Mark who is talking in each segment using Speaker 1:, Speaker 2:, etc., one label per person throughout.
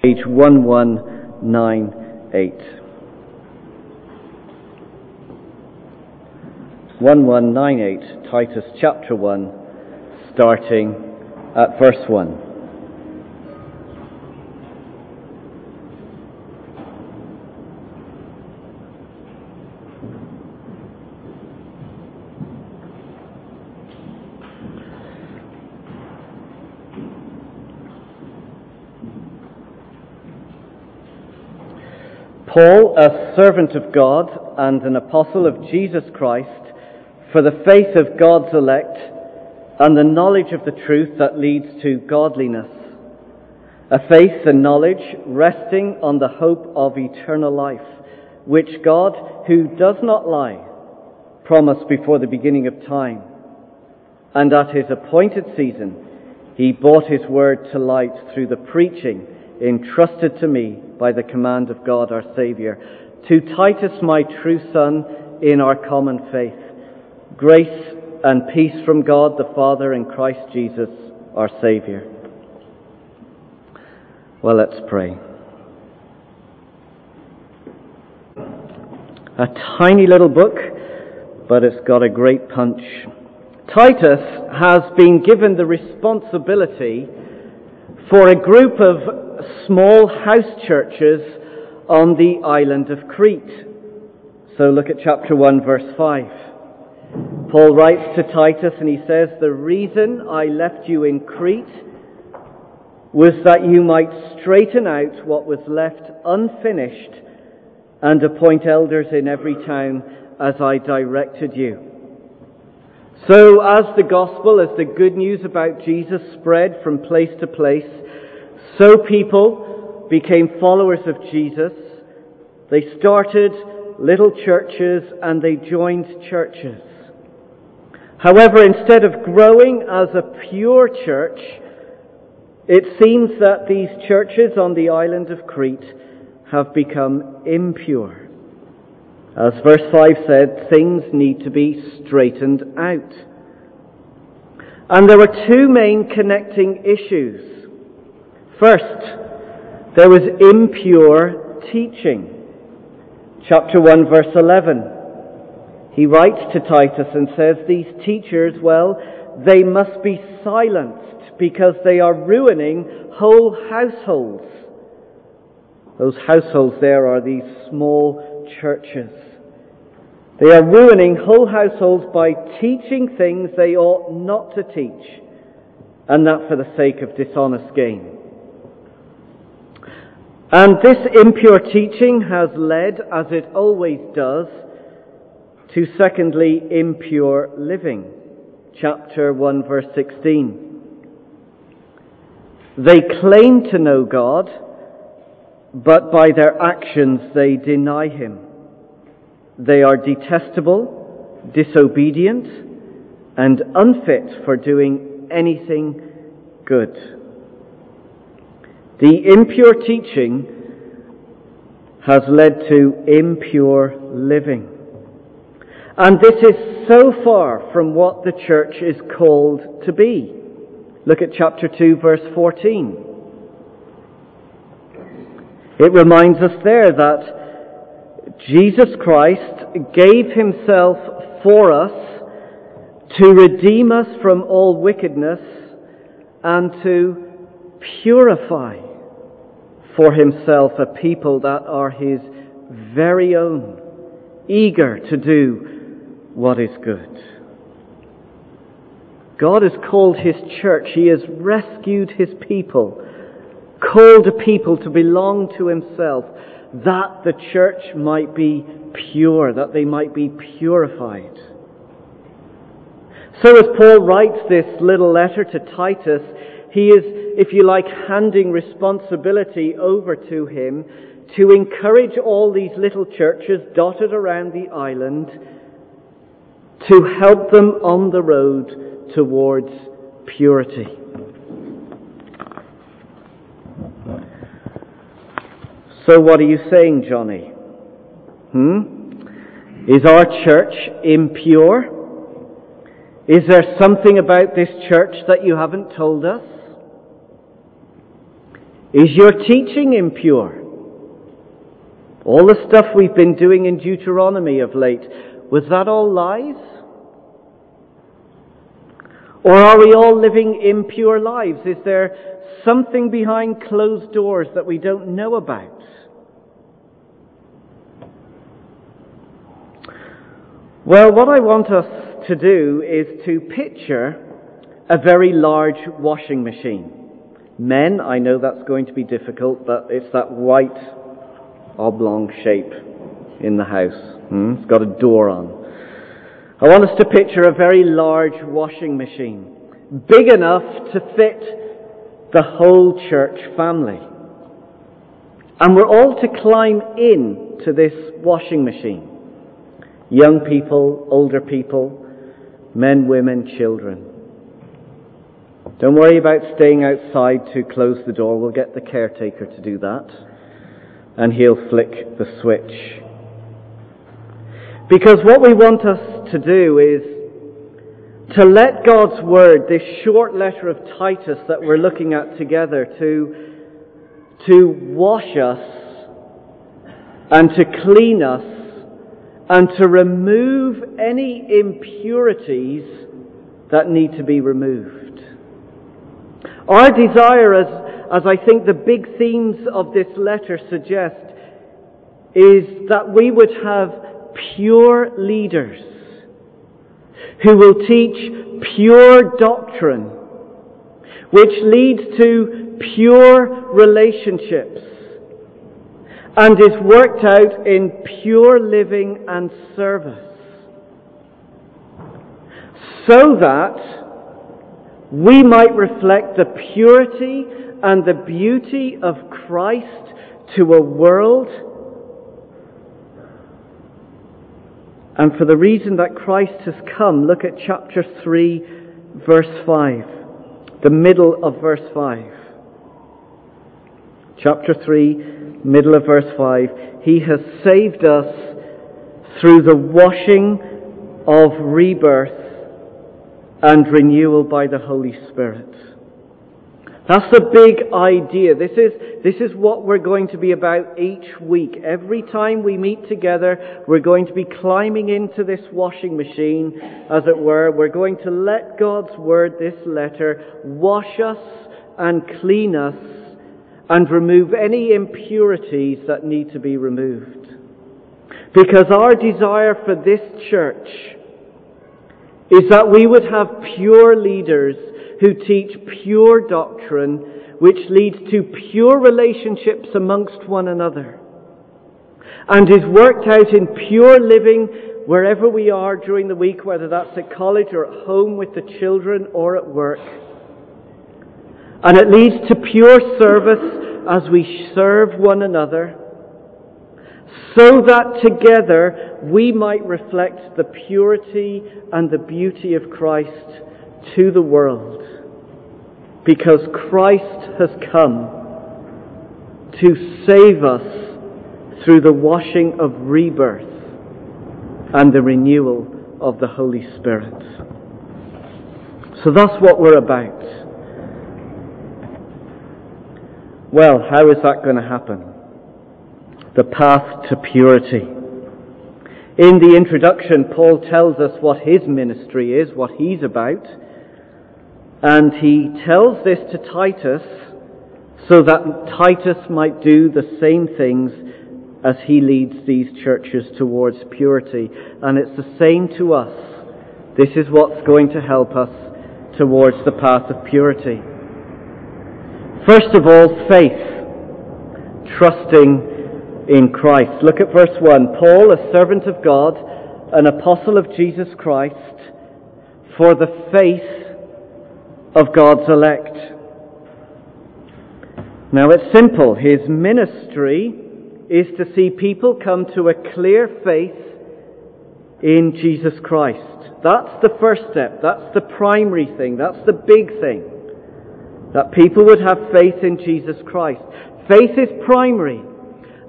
Speaker 1: page 1198. 1198, Titus chapter 1, starting at verse 1. Paul, a servant of God and an apostle of Jesus Christ, for the faith of God's elect and the knowledge of the truth that leads to godliness, a faith and knowledge resting on the hope of eternal life, which God, who does not lie, promised before the beginning of time. And at his appointed season, he brought his word to light through the preaching entrusted to me by the command of God our Saviour. To Titus, my true son, in our common faith, grace and peace from God the Father and Christ Jesus our Saviour. Well, let's pray. A tiny little book, but it's got a great punch. Titus has been given the responsibility for a group of small house churches on the island of Crete. So look at chapter 1, verse 5. Paul writes to Titus and he says, The reason I left you in Crete was that you might straighten out what was left unfinished and appoint elders in every town as I directed you. So, as the gospel, as the good news about Jesus spread from place to place, so people became followers of Jesus. They started little churches and they joined churches. However, instead of growing as a pure church, it seems that these churches on the island of Crete have become impure. As verse 5 said, things need to be straightened out. And there were two main connecting issues First, there was impure teaching. Chapter 1, verse 11. He writes to Titus and says, These teachers, well, they must be silenced because they are ruining whole households. Those households there are these small churches. They are ruining whole households by teaching things they ought not to teach, and that for the sake of dishonest gain. And this impure teaching has led, as it always does, to secondly, impure living. Chapter 1 verse 16. They claim to know God, but by their actions they deny Him. They are detestable, disobedient, and unfit for doing anything good. The impure teaching has led to impure living. And this is so far from what the church is called to be. Look at chapter 2 verse 14. It reminds us there that Jesus Christ gave himself for us to redeem us from all wickedness and to purify for himself a people that are his very own, eager to do what is good. God has called his church, he has rescued his people, called a people to belong to himself, that the church might be pure, that they might be purified. So as Paul writes this little letter to Titus, he is, if you like, handing responsibility over to him to encourage all these little churches dotted around the island to help them on the road towards purity. So, what are you saying, Jonny? Hmm? Is our church impure? Is there something about this church that you haven't told us? Is your teaching impure? All the stuff we've been doing in Deuteronomy of late, was that all lies? Or are we all living impure lives? Is there something behind closed doors that we don't know about? Well, what I want us to do is to picture a very large washing machine. Men, I know that's going to be difficult, but it's that white oblong shape in the house. Hmm? It's got a door on. I want us to picture a very large washing machine, big enough to fit the whole church family. And we're all to climb in to this washing machine. Young people, older people, men, women, children. Don't worry about staying outside to close the door. We'll get the caretaker to do that. And he'll flick the switch. Because what we want us to do is to let God's Word, this short letter of Titus that we're looking at together, to, to wash us and to clean us and to remove any impurities that need to be removed. Our desire, as, as I think the big themes of this letter suggest, is that we would have pure leaders who will teach pure doctrine, which leads to pure relationships and is worked out in pure living and service. So that we might reflect the purity and the beauty of Christ to a world And for the reason that Christ has come, look at chapter 3, verse 5. The middle of verse 5. Chapter 3, middle of verse 5. He has saved us through the washing of rebirth and renewal by the Holy Spirit. That's the big idea. This is, this is what we're going to be about each week. Every time we meet together, we're going to be climbing into this washing machine, as it were. We're going to let God's Word, this letter, wash us and clean us and remove any impurities that need to be removed. Because our desire for this church is that we would have pure leaders who teach pure doctrine, which leads to pure relationships amongst one another, and is worked out in pure living wherever we are during the week, whether that's at college or at home with the children or at work. And it leads to pure service as we serve one another, so that together we might reflect the purity and the beauty of Christ to the world because Christ has come to save us through the washing of rebirth and the renewal of the Holy Spirit. So that's what we're about. Well, how is that going to happen? The path to purity. In the introduction, Paul tells us what his ministry is, what he's about. And he tells this to Titus so that Titus might do the same things as he leads these churches towards purity. And it's the same to us. This is what's going to help us towards the path of purity. First of all, faith. Trusting in Christ. Look at verse 1. Paul, a servant of God, an apostle of Jesus Christ, for the faith of God's elect. Now it's simple. His ministry is to see people come to a clear faith in Jesus Christ. That's the first step. That's the primary thing. That's the big thing. That people would have faith in Jesus Christ. Faith is primary.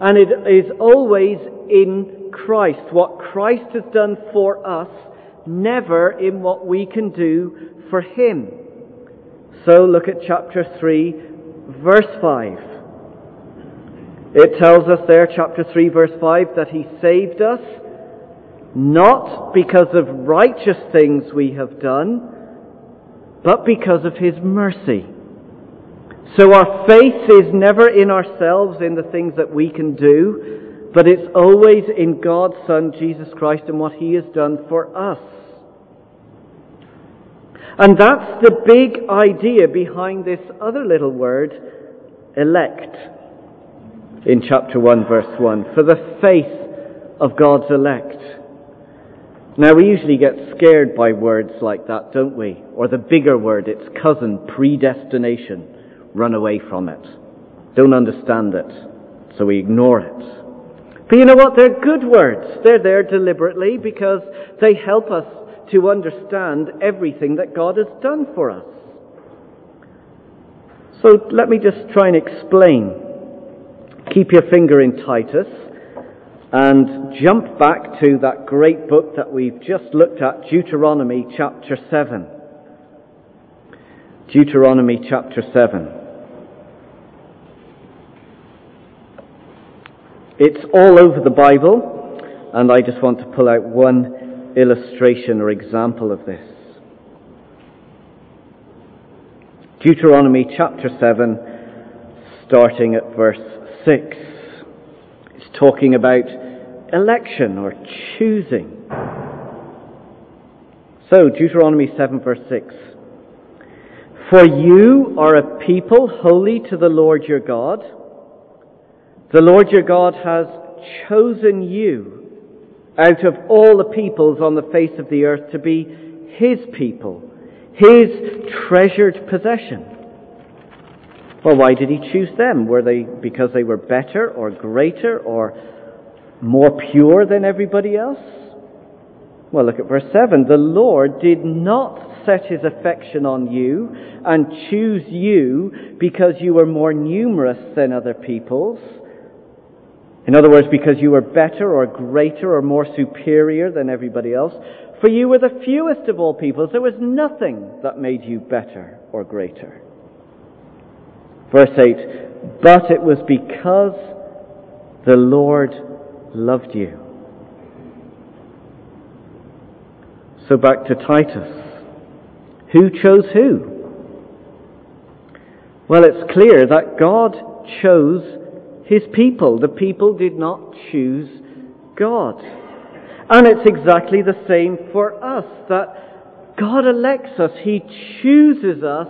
Speaker 1: And it is always in Christ. What Christ has done for us, never in what we can do for Him. So look at chapter 3, verse 5. It tells us there, chapter 3, verse 5, that He saved us not because of righteous things we have done, but because of His mercy. So our faith is never in ourselves, in the things that we can do, but it's always in God's Son, Jesus Christ, and what He has done for us. And that's the big idea behind this other little word, elect, in chapter 1, verse 1, for the faith of God's elect. Now, we usually get scared by words like that, don't we? Or the bigger word, its cousin, predestination. Run away from it. Don't understand it. So we ignore it. But you know what? They're good words. They're there deliberately because they help us to understand everything that God has done for us. So let me just try and explain. Keep your finger in Titus and jump back to that great book that we've just looked at, Deuteronomy chapter 7. Deuteronomy chapter 7. It's all over the Bible, and I just want to pull out one illustration or example of this. Deuteronomy chapter 7, starting at verse 6 talking about election or choosing. So, Deuteronomy 7, verse 6. For you are a people holy to the Lord your God. The Lord your God has chosen you out of all the peoples on the face of the earth to be his people, his treasured possession. Well, why did he choose them? Were they because they were better or greater or more pure than everybody else? Well, look at verse 7. The Lord did not set his affection on you and choose you because you were more numerous than other peoples. In other words, because you were better or greater or more superior than everybody else. For you were the fewest of all peoples. There was nothing that made you better or greater. Verse 8, but it was because the Lord loved you. So back to Titus. Who chose who? Well, it's clear that God chose his people. The people did not choose God. And it's exactly the same for us, that God elects us. He chooses us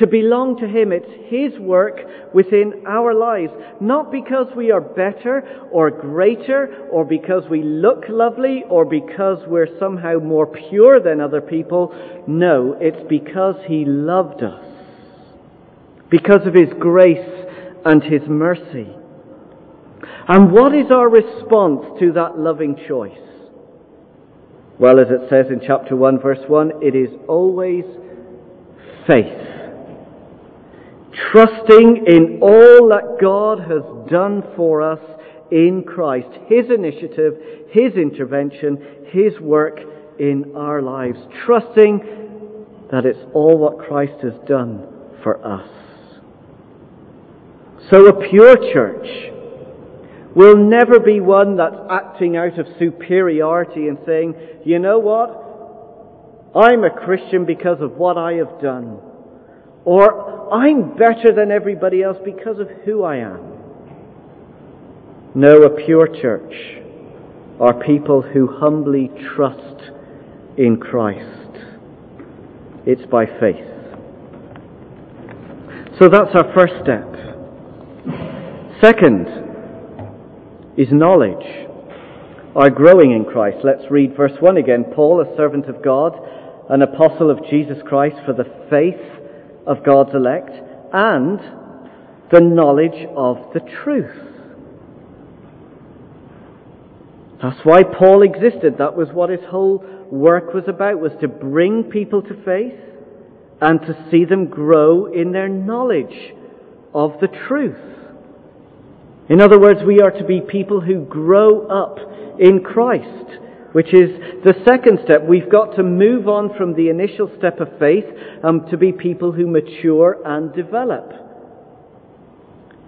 Speaker 1: to belong to Him. It's His work within our lives. Not because we are better or greater or because we look lovely or because we're somehow more pure than other people. No, it's because He loved us. Because of His grace and His mercy. And what is our response to that loving choice? Well, as it says in chapter 1 verse 1, it is always faith trusting in all that God has done for us in Christ, His initiative, His intervention, His work in our lives, trusting that it's all what Christ has done for us. So a pure church will never be one that's acting out of superiority and saying, you know what? I'm a Christian because of what I have done. Or I'm better than everybody else because of who I am. No, a pure church are people who humbly trust in Christ. It's by faith. So that's our first step. Second is knowledge. Our growing in Christ. Let's read verse 1 again. Paul, a servant of God, an apostle of Jesus Christ for the faith of God's elect and the knowledge of the truth. That's why Paul existed. That was what his whole work was about, was to bring people to faith and to see them grow in their knowledge of the truth. In other words, we are to be people who grow up in Christ which is the second step. We've got to move on from the initial step of faith um, to be people who mature and develop.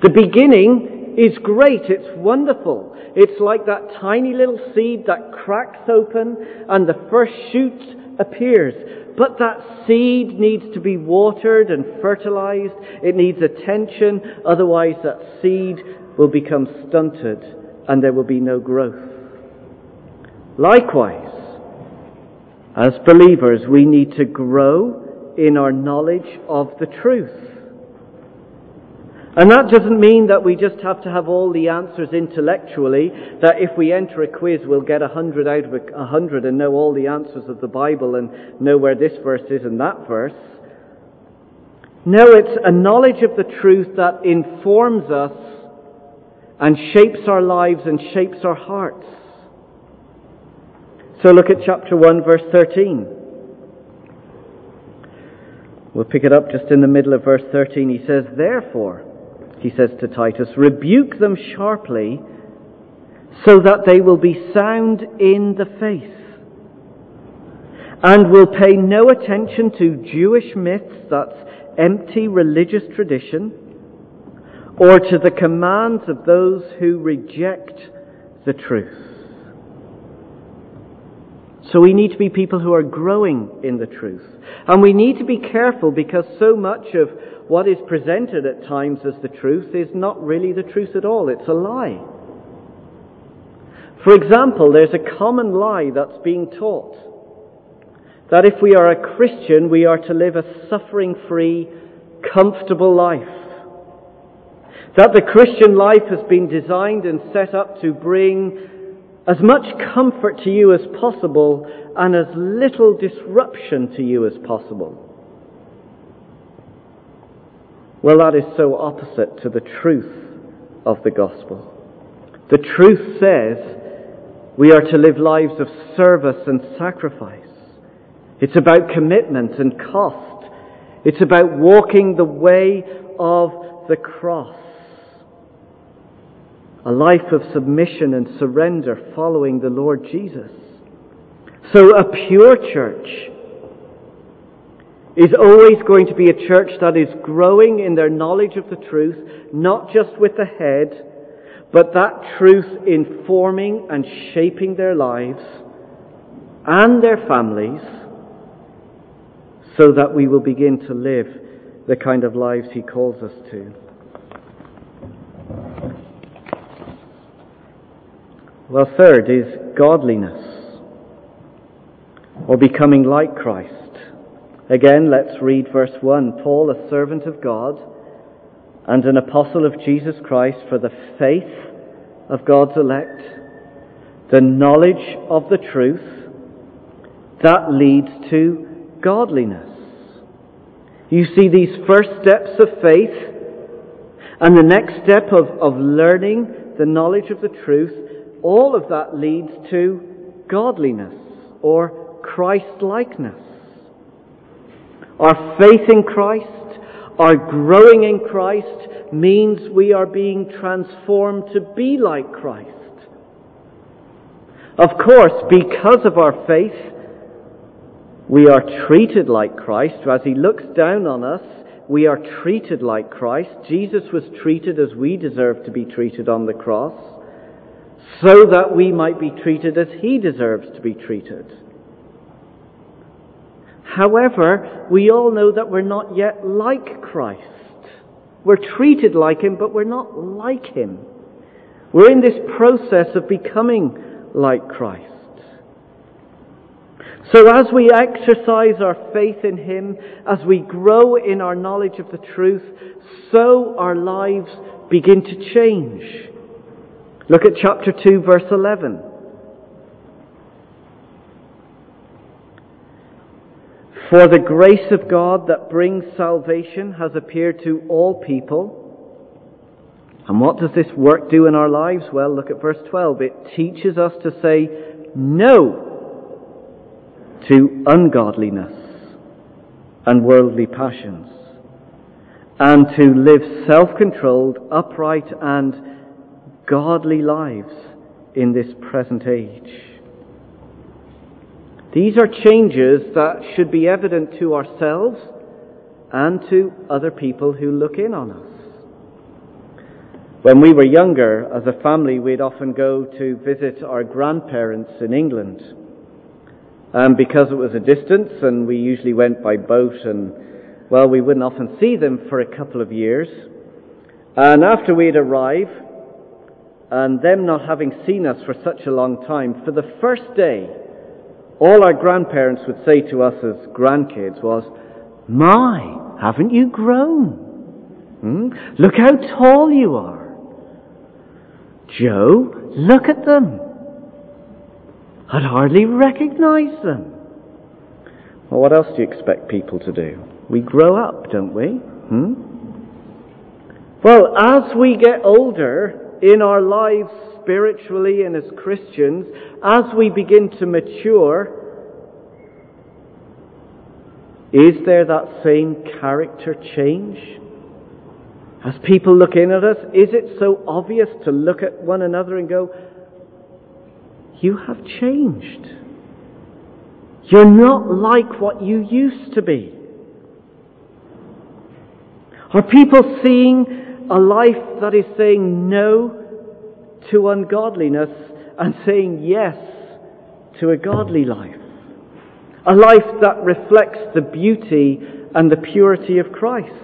Speaker 1: The beginning is great. It's wonderful. It's like that tiny little seed that cracks open and the first shoot appears. But that seed needs to be watered and fertilized. It needs attention. Otherwise that seed will become stunted and there will be no growth. Likewise, as believers, we need to grow in our knowledge of the truth. And that doesn't mean that we just have to have all the answers intellectually, that if we enter a quiz we'll get a hundred out of a hundred and know all the answers of the Bible and know where this verse is and that verse. No, it's a knowledge of the truth that informs us and shapes our lives and shapes our hearts. So look at chapter 1 verse 13. We'll pick it up just in the middle of verse 13. He says, Therefore, he says to Titus, rebuke them sharply so that they will be sound in the faith and will pay no attention to Jewish myths, that's empty religious tradition, or to the commands of those who reject the truth. So we need to be people who are growing in the truth. And we need to be careful because so much of what is presented at times as the truth is not really the truth at all. It's a lie. For example, there's a common lie that's being taught that if we are a Christian, we are to live a suffering free, comfortable life. That the Christian life has been designed and set up to bring as much comfort to you as possible and as little disruption to you as possible. Well, that is so opposite to the truth of the gospel. The truth says we are to live lives of service and sacrifice. It's about commitment and cost. It's about walking the way of the cross. A life of submission and surrender following the Lord Jesus. So a pure church is always going to be a church that is growing in their knowledge of the truth, not just with the head, but that truth informing and shaping their lives and their families so that we will begin to live the kind of lives He calls us to. Well, third is godliness or becoming like Christ. Again, let's read verse 1. Paul, a servant of God and an apostle of Jesus Christ for the faith of God's elect, the knowledge of the truth that leads to godliness. You see these first steps of faith and the next step of, of learning the knowledge of the truth, all of that leads to godliness or Christ likeness. Our faith in Christ, our growing in Christ, means we are being transformed to be like Christ. Of course, because of our faith, we are treated like Christ. As He looks down on us, we are treated like Christ. Jesus was treated as we deserve to be treated on the cross, so that we might be treated as He deserves to be treated. However, we all know that we're not yet like Christ. We're treated like Him, but we're not like Him. We're in this process of becoming like Christ. So as we exercise our faith in Him, as we grow in our knowledge of the truth, so our lives begin to change. Look at chapter 2 verse 11. For the grace of God that brings salvation has appeared to all people. And what does this work do in our lives? Well, look at verse 12. It teaches us to say no to ungodliness and worldly passions, and to live self-controlled, upright, and godly lives in this present age. These are changes that should be evident to ourselves and to other people who look in on us. When we were younger, as a family, we'd often go to visit our grandparents in England. And because it was a distance and we usually went by boat and, well, we wouldn't often see them for a couple of years. And after we'd arrive, and them not having seen us for such a long time, for the first day, all our grandparents would say to us as grandkids was, My, haven't you grown? Hmm? Look how tall you are. Joe, look at them. I'd hardly recognize them. Well, what else do you expect people to do? We grow up, don't we? Hmm? Well, as we get older in our lives spiritually and as Christians, as we begin to mature, is there that same character change? As people look in at us, is it so obvious to look at one another and go, You have changed. You're not like what you used to be. Are people seeing a life that is saying no to ungodliness and saying yes to a godly life? A life that reflects the beauty and the purity of Christ.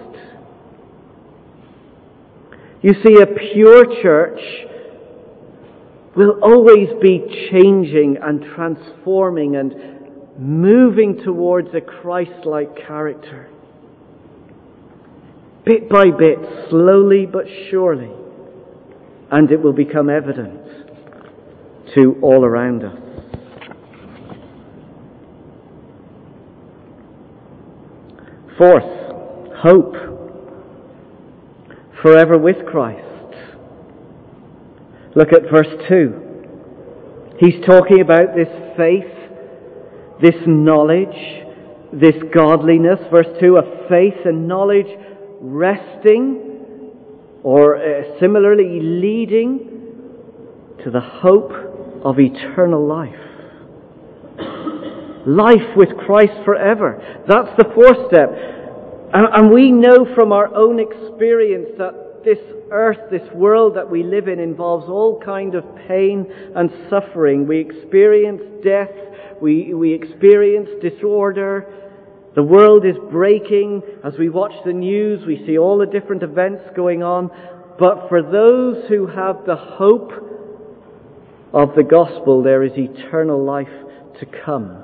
Speaker 1: You see, a pure church will always be changing and transforming and moving towards a Christ-like character. Bit by bit, slowly but surely, and it will become evident to all around us. Fourth, hope. Forever with Christ. Look at verse 2. He's talking about this faith, this knowledge, this godliness. Verse 2 a faith and knowledge resting, or uh, similarly leading to the hope of eternal life life with Christ forever. That's the fourth step. And, we know from our own experience that this earth, this world that we live in involves all kind of pain and suffering. We experience death. We, we experience disorder. The world is breaking. As we watch the news, we see all the different events going on. But for those who have the hope of the gospel, there is eternal life to come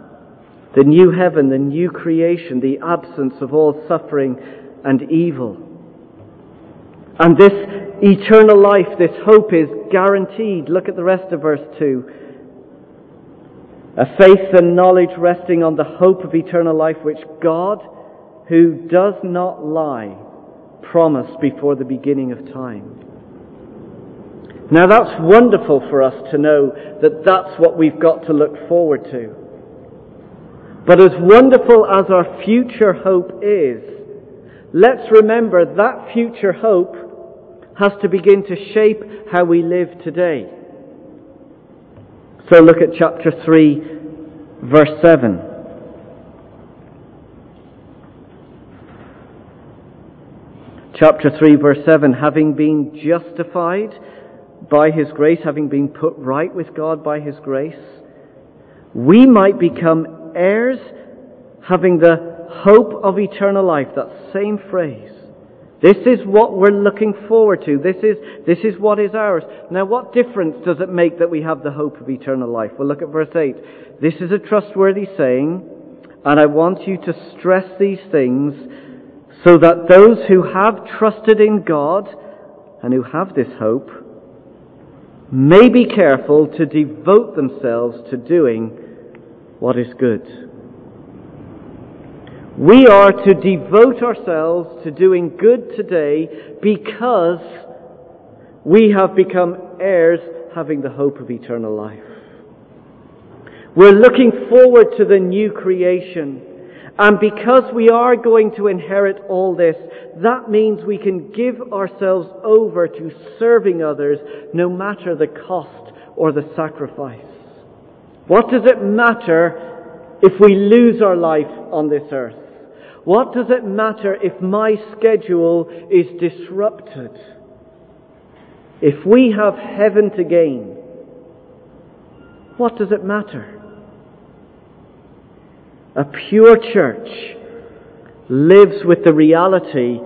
Speaker 1: the new heaven, the new creation, the absence of all suffering and evil. And this eternal life, this hope is guaranteed. Look at the rest of verse 2. A faith and knowledge resting on the hope of eternal life, which God, who does not lie, promised before the beginning of time. Now that's wonderful for us to know that that's what we've got to look forward to. But as wonderful as our future hope is, let's remember that future hope has to begin to shape how we live today. So look at chapter 3, verse 7. Chapter 3, verse 7 having been justified by His grace, having been put right with God by His grace, we might become heirs, having the hope of eternal life. That same phrase. This is what we're looking forward to. This is, this is what is ours. Now, what difference does it make that we have the hope of eternal life? Well, look at verse 8. This is a trustworthy saying, and I want you to stress these things so that those who have trusted in God and who have this hope may be careful to devote themselves to doing what is good. We are to devote ourselves to doing good today because we have become heirs having the hope of eternal life. We're looking forward to the new creation. And because we are going to inherit all this, that means we can give ourselves over to serving others no matter the cost or the sacrifice. What does it matter if we lose our life on this earth? What does it matter if my schedule is disrupted? if we have heaven to gain, what does it matter? A pure church lives with the reality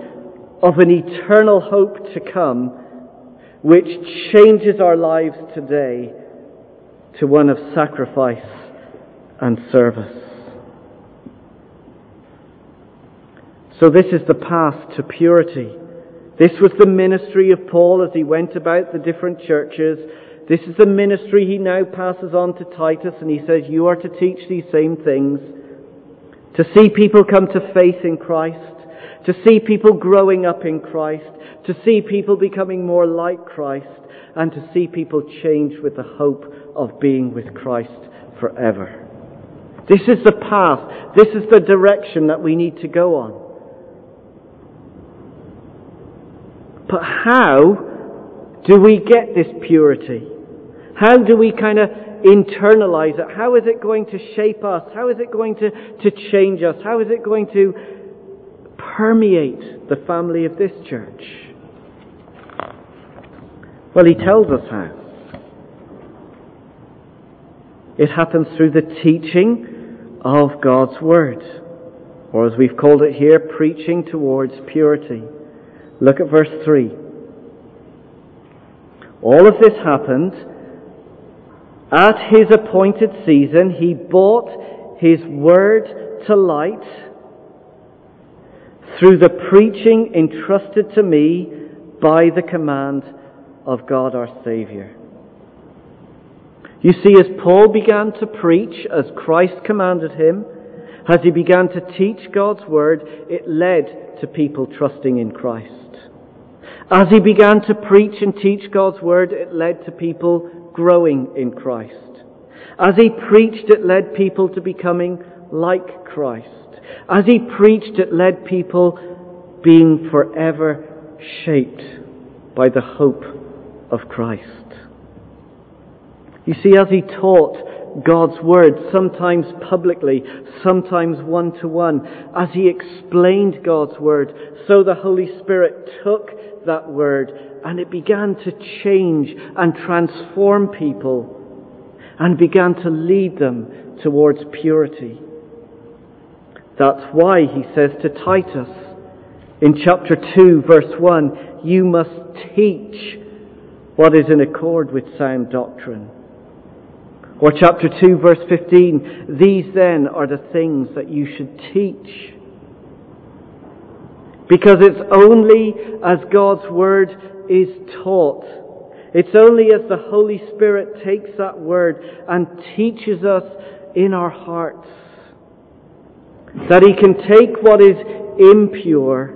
Speaker 1: of an eternal hope to come which changes our lives today to one of sacrifice and service. So this is the path to purity. This was the ministry of Paul as he went about the different churches. This is the ministry he now passes on to Titus and he says, you are to teach these same things. To see people come to faith in Christ. To see people growing up in Christ. To see people becoming more like Christ. And to see people change with the hope of being with Christ forever. This is the path. This is the direction that we need to go on. But how do we get this purity? How do we kind of internalize it? How is it going to shape us? How is it going to, to change us? How is it going to permeate the family of this church? Well, he tells us how. It happens through the teaching of God's Word, or as we've called it here, preaching towards purity. Look at verse 3. All of this happened at his appointed season. He brought his word to light through the preaching entrusted to me by the command of God our Saviour. You see, as Paul began to preach as Christ commanded him, as he began to teach God's word, it led to people trusting in Christ. As he began to preach and teach God's word, it led to people growing in Christ. As he preached, it led people to becoming like Christ. As he preached, it led people being forever shaped by the hope of Christ. You see, as he taught God's Word, sometimes publicly, sometimes one to one, as he explained God's Word, so the Holy Spirit took that word and it began to change and transform people and began to lead them towards purity. That's why he says to Titus in chapter 2 verse 1, you must teach what is in accord with sound doctrine. Or chapter 2 verse 15, these then are the things that you should teach. Because it's only as God's Word is taught, it's only as the Holy Spirit takes that Word and teaches us in our hearts that He can take what is impure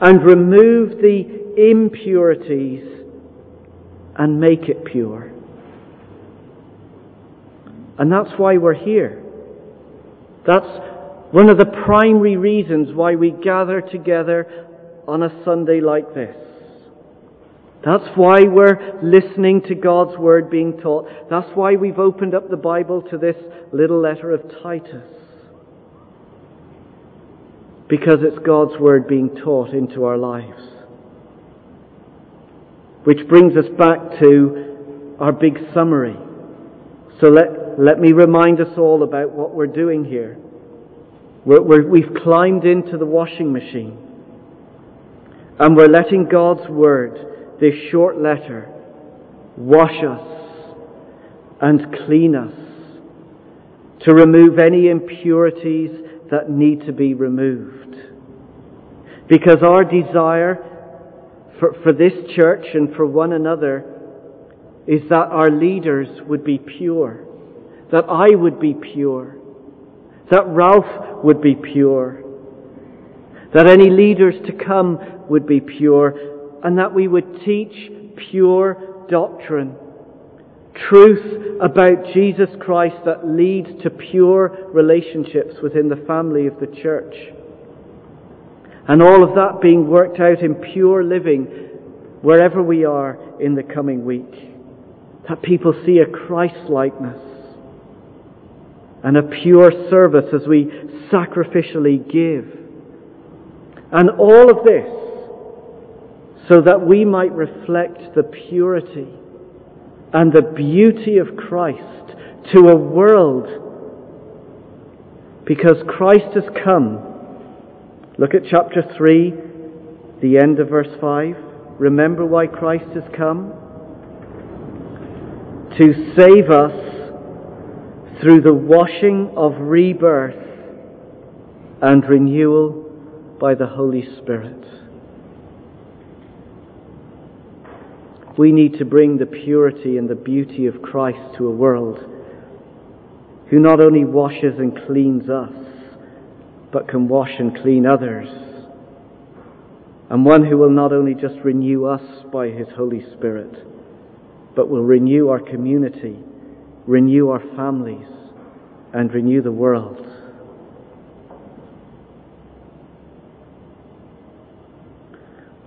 Speaker 1: and remove the impurities and make it pure. And that's why we're here. That's one of the primary reasons why we gather together on a Sunday like this. That's why we're listening to God's Word being taught. That's why we've opened up the Bible to this little letter of Titus. Because it's God's Word being taught into our lives. Which brings us back to our big summary. So let, let me remind us all about what we're doing here. we have climbed into the washing machine. And we're letting God's Word, this short letter, wash us and clean us to remove any impurities that need to be removed. Because our desire for, for this church and for one another is that our leaders would be pure, that I would be pure, that Ralph would be pure, that any leaders to come would be pure, and that we would teach pure doctrine, truth about Jesus Christ that leads to pure relationships within the family of the church. And all of that being worked out in pure living wherever we are in the coming week. That people see a Christ likeness and a pure service as we sacrificially give. And all of this so that we might reflect the purity and the beauty of Christ to a world because Christ has come. Look at chapter 3, the end of verse 5. Remember why Christ has come? To save us through the washing of rebirth and renewal by the Holy Spirit. We need to bring the purity and the beauty of Christ to a world who not only washes and cleans us, but can wash and clean others. And one who will not only just renew us by his Holy Spirit, but will renew our community, renew our families, and renew the world.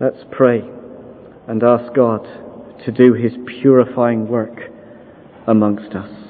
Speaker 1: Let's pray and ask God to do his purifying work amongst us.